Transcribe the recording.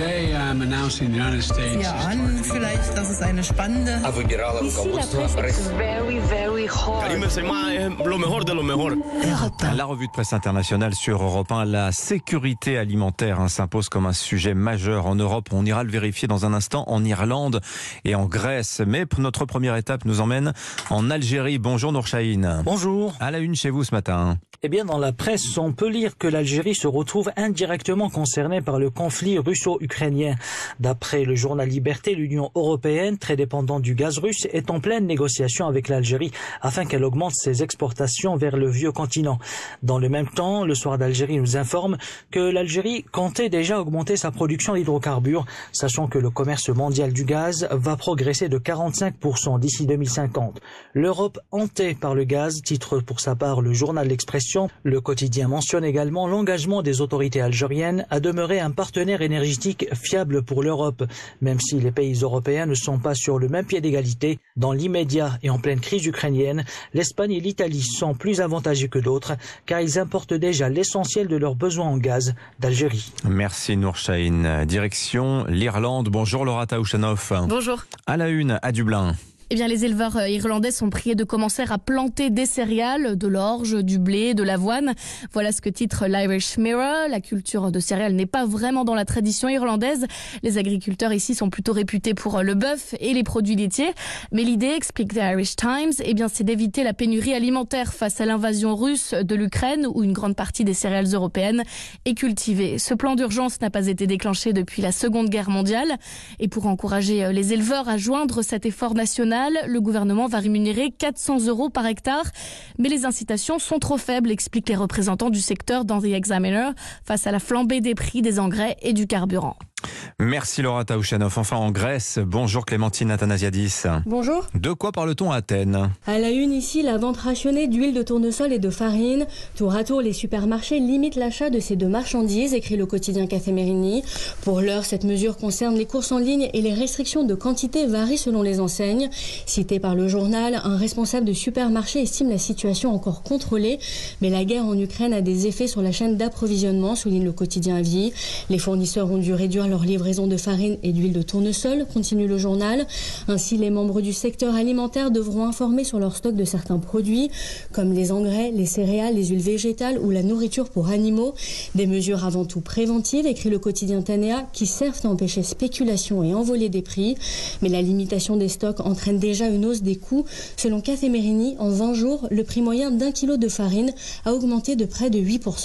Today I'm announcing the United States. Ja, an vielleicht, das ist eine spannende. Very, very hot. La revue de presse internationale sur Europe 1, la sécurité alimentaire hein, s'impose comme un sujet majeur en Europe. On ira le vérifier dans un instant en Irlande et en Grèce. Mais notre première étape nous emmène en Algérie. Bonjour Nourchaïn. Bonjour. À la une chez vous ce matin. Eh bien, dans la presse, on peut lire que l'Algérie se retrouve indirectement concernée par le conflit russo-ukrainien. D'après le journal Liberté, l'Union européenne, très dépendante du gaz russe, est en pleine négociation avec l'Algérie afin qu'elle augmente ses exportations vers le vieux continent. Dans le même temps, le soir d'Algérie nous informe que l'Algérie comptait déjà augmenter sa production d'hydrocarbures, sachant que le commerce mondial du gaz va progresser de 45% d'ici 2050. L'Europe hantée par le gaz, titre pour sa part le journal L'Expression, le quotidien mentionne également l'engagement des autorités algériennes à demeurer un partenaire énergétique fiable pour l'Europe, même si les pays européens ne sont pas sur le même pied d'égalité. Dans l'immédiat et en pleine crise ukrainienne, l'Espagne et l'Italie sont plus avantagés que d'autres, car ils importent déjà l'essentiel de leurs besoins en gaz d'Algérie. Merci Nourchaïn. Direction l'Irlande. Bonjour Laura Taouchanoff. Bonjour. À la une, à Dublin. Eh bien, les éleveurs euh, irlandais sont priés de commencer à planter des céréales, de l'orge, du blé, de l'avoine. Voilà ce que titre l'Irish Mirror. La culture de céréales n'est pas vraiment dans la tradition irlandaise. Les agriculteurs ici sont plutôt réputés pour euh, le bœuf et les produits laitiers. Mais l'idée, explique The Irish Times, eh bien, c'est d'éviter la pénurie alimentaire face à l'invasion russe de l'Ukraine où une grande partie des céréales européennes est cultivée. Ce plan d'urgence n'a pas été déclenché depuis la Seconde Guerre mondiale. Et pour encourager euh, les éleveurs à joindre cet effort national, le gouvernement va rémunérer 400 euros par hectare. Mais les incitations sont trop faibles, expliquent les représentants du secteur dans The Examiner, face à la flambée des prix des engrais et du carburant. Merci Laura Taouchanoff. Enfin en Grèce, bonjour Clémentine Athanasiadis. Bonjour. De quoi parle-t-on à Athènes? À la une ici, la vente rationnée d'huile de tournesol et de farine. Tour à tour, les supermarchés limitent l'achat de ces deux marchandises, écrit le quotidien Café Mérini. Pour l'heure, cette mesure concerne les courses en ligne et les restrictions de quantité varient selon les enseignes. Cité par le journal, un responsable de supermarché estime la situation encore contrôlée, mais la guerre en Ukraine a des effets sur la chaîne d'approvisionnement, souligne le quotidien Avis. Les fournisseurs ont dû réduire leur livraison de farine et d'huile de tournesol, continue le journal. Ainsi, les membres du secteur alimentaire devront informer sur leur stock de certains produits, comme les engrais, les céréales, les huiles végétales ou la nourriture pour animaux. Des mesures avant tout préventives, écrit le quotidien Tanea, qui servent à empêcher spéculation et envoler des prix. Mais la limitation des stocks entraîne déjà une hausse des coûts. Selon Café Mérini, en 20 jours, le prix moyen d'un kilo de farine a augmenté de près de 8%.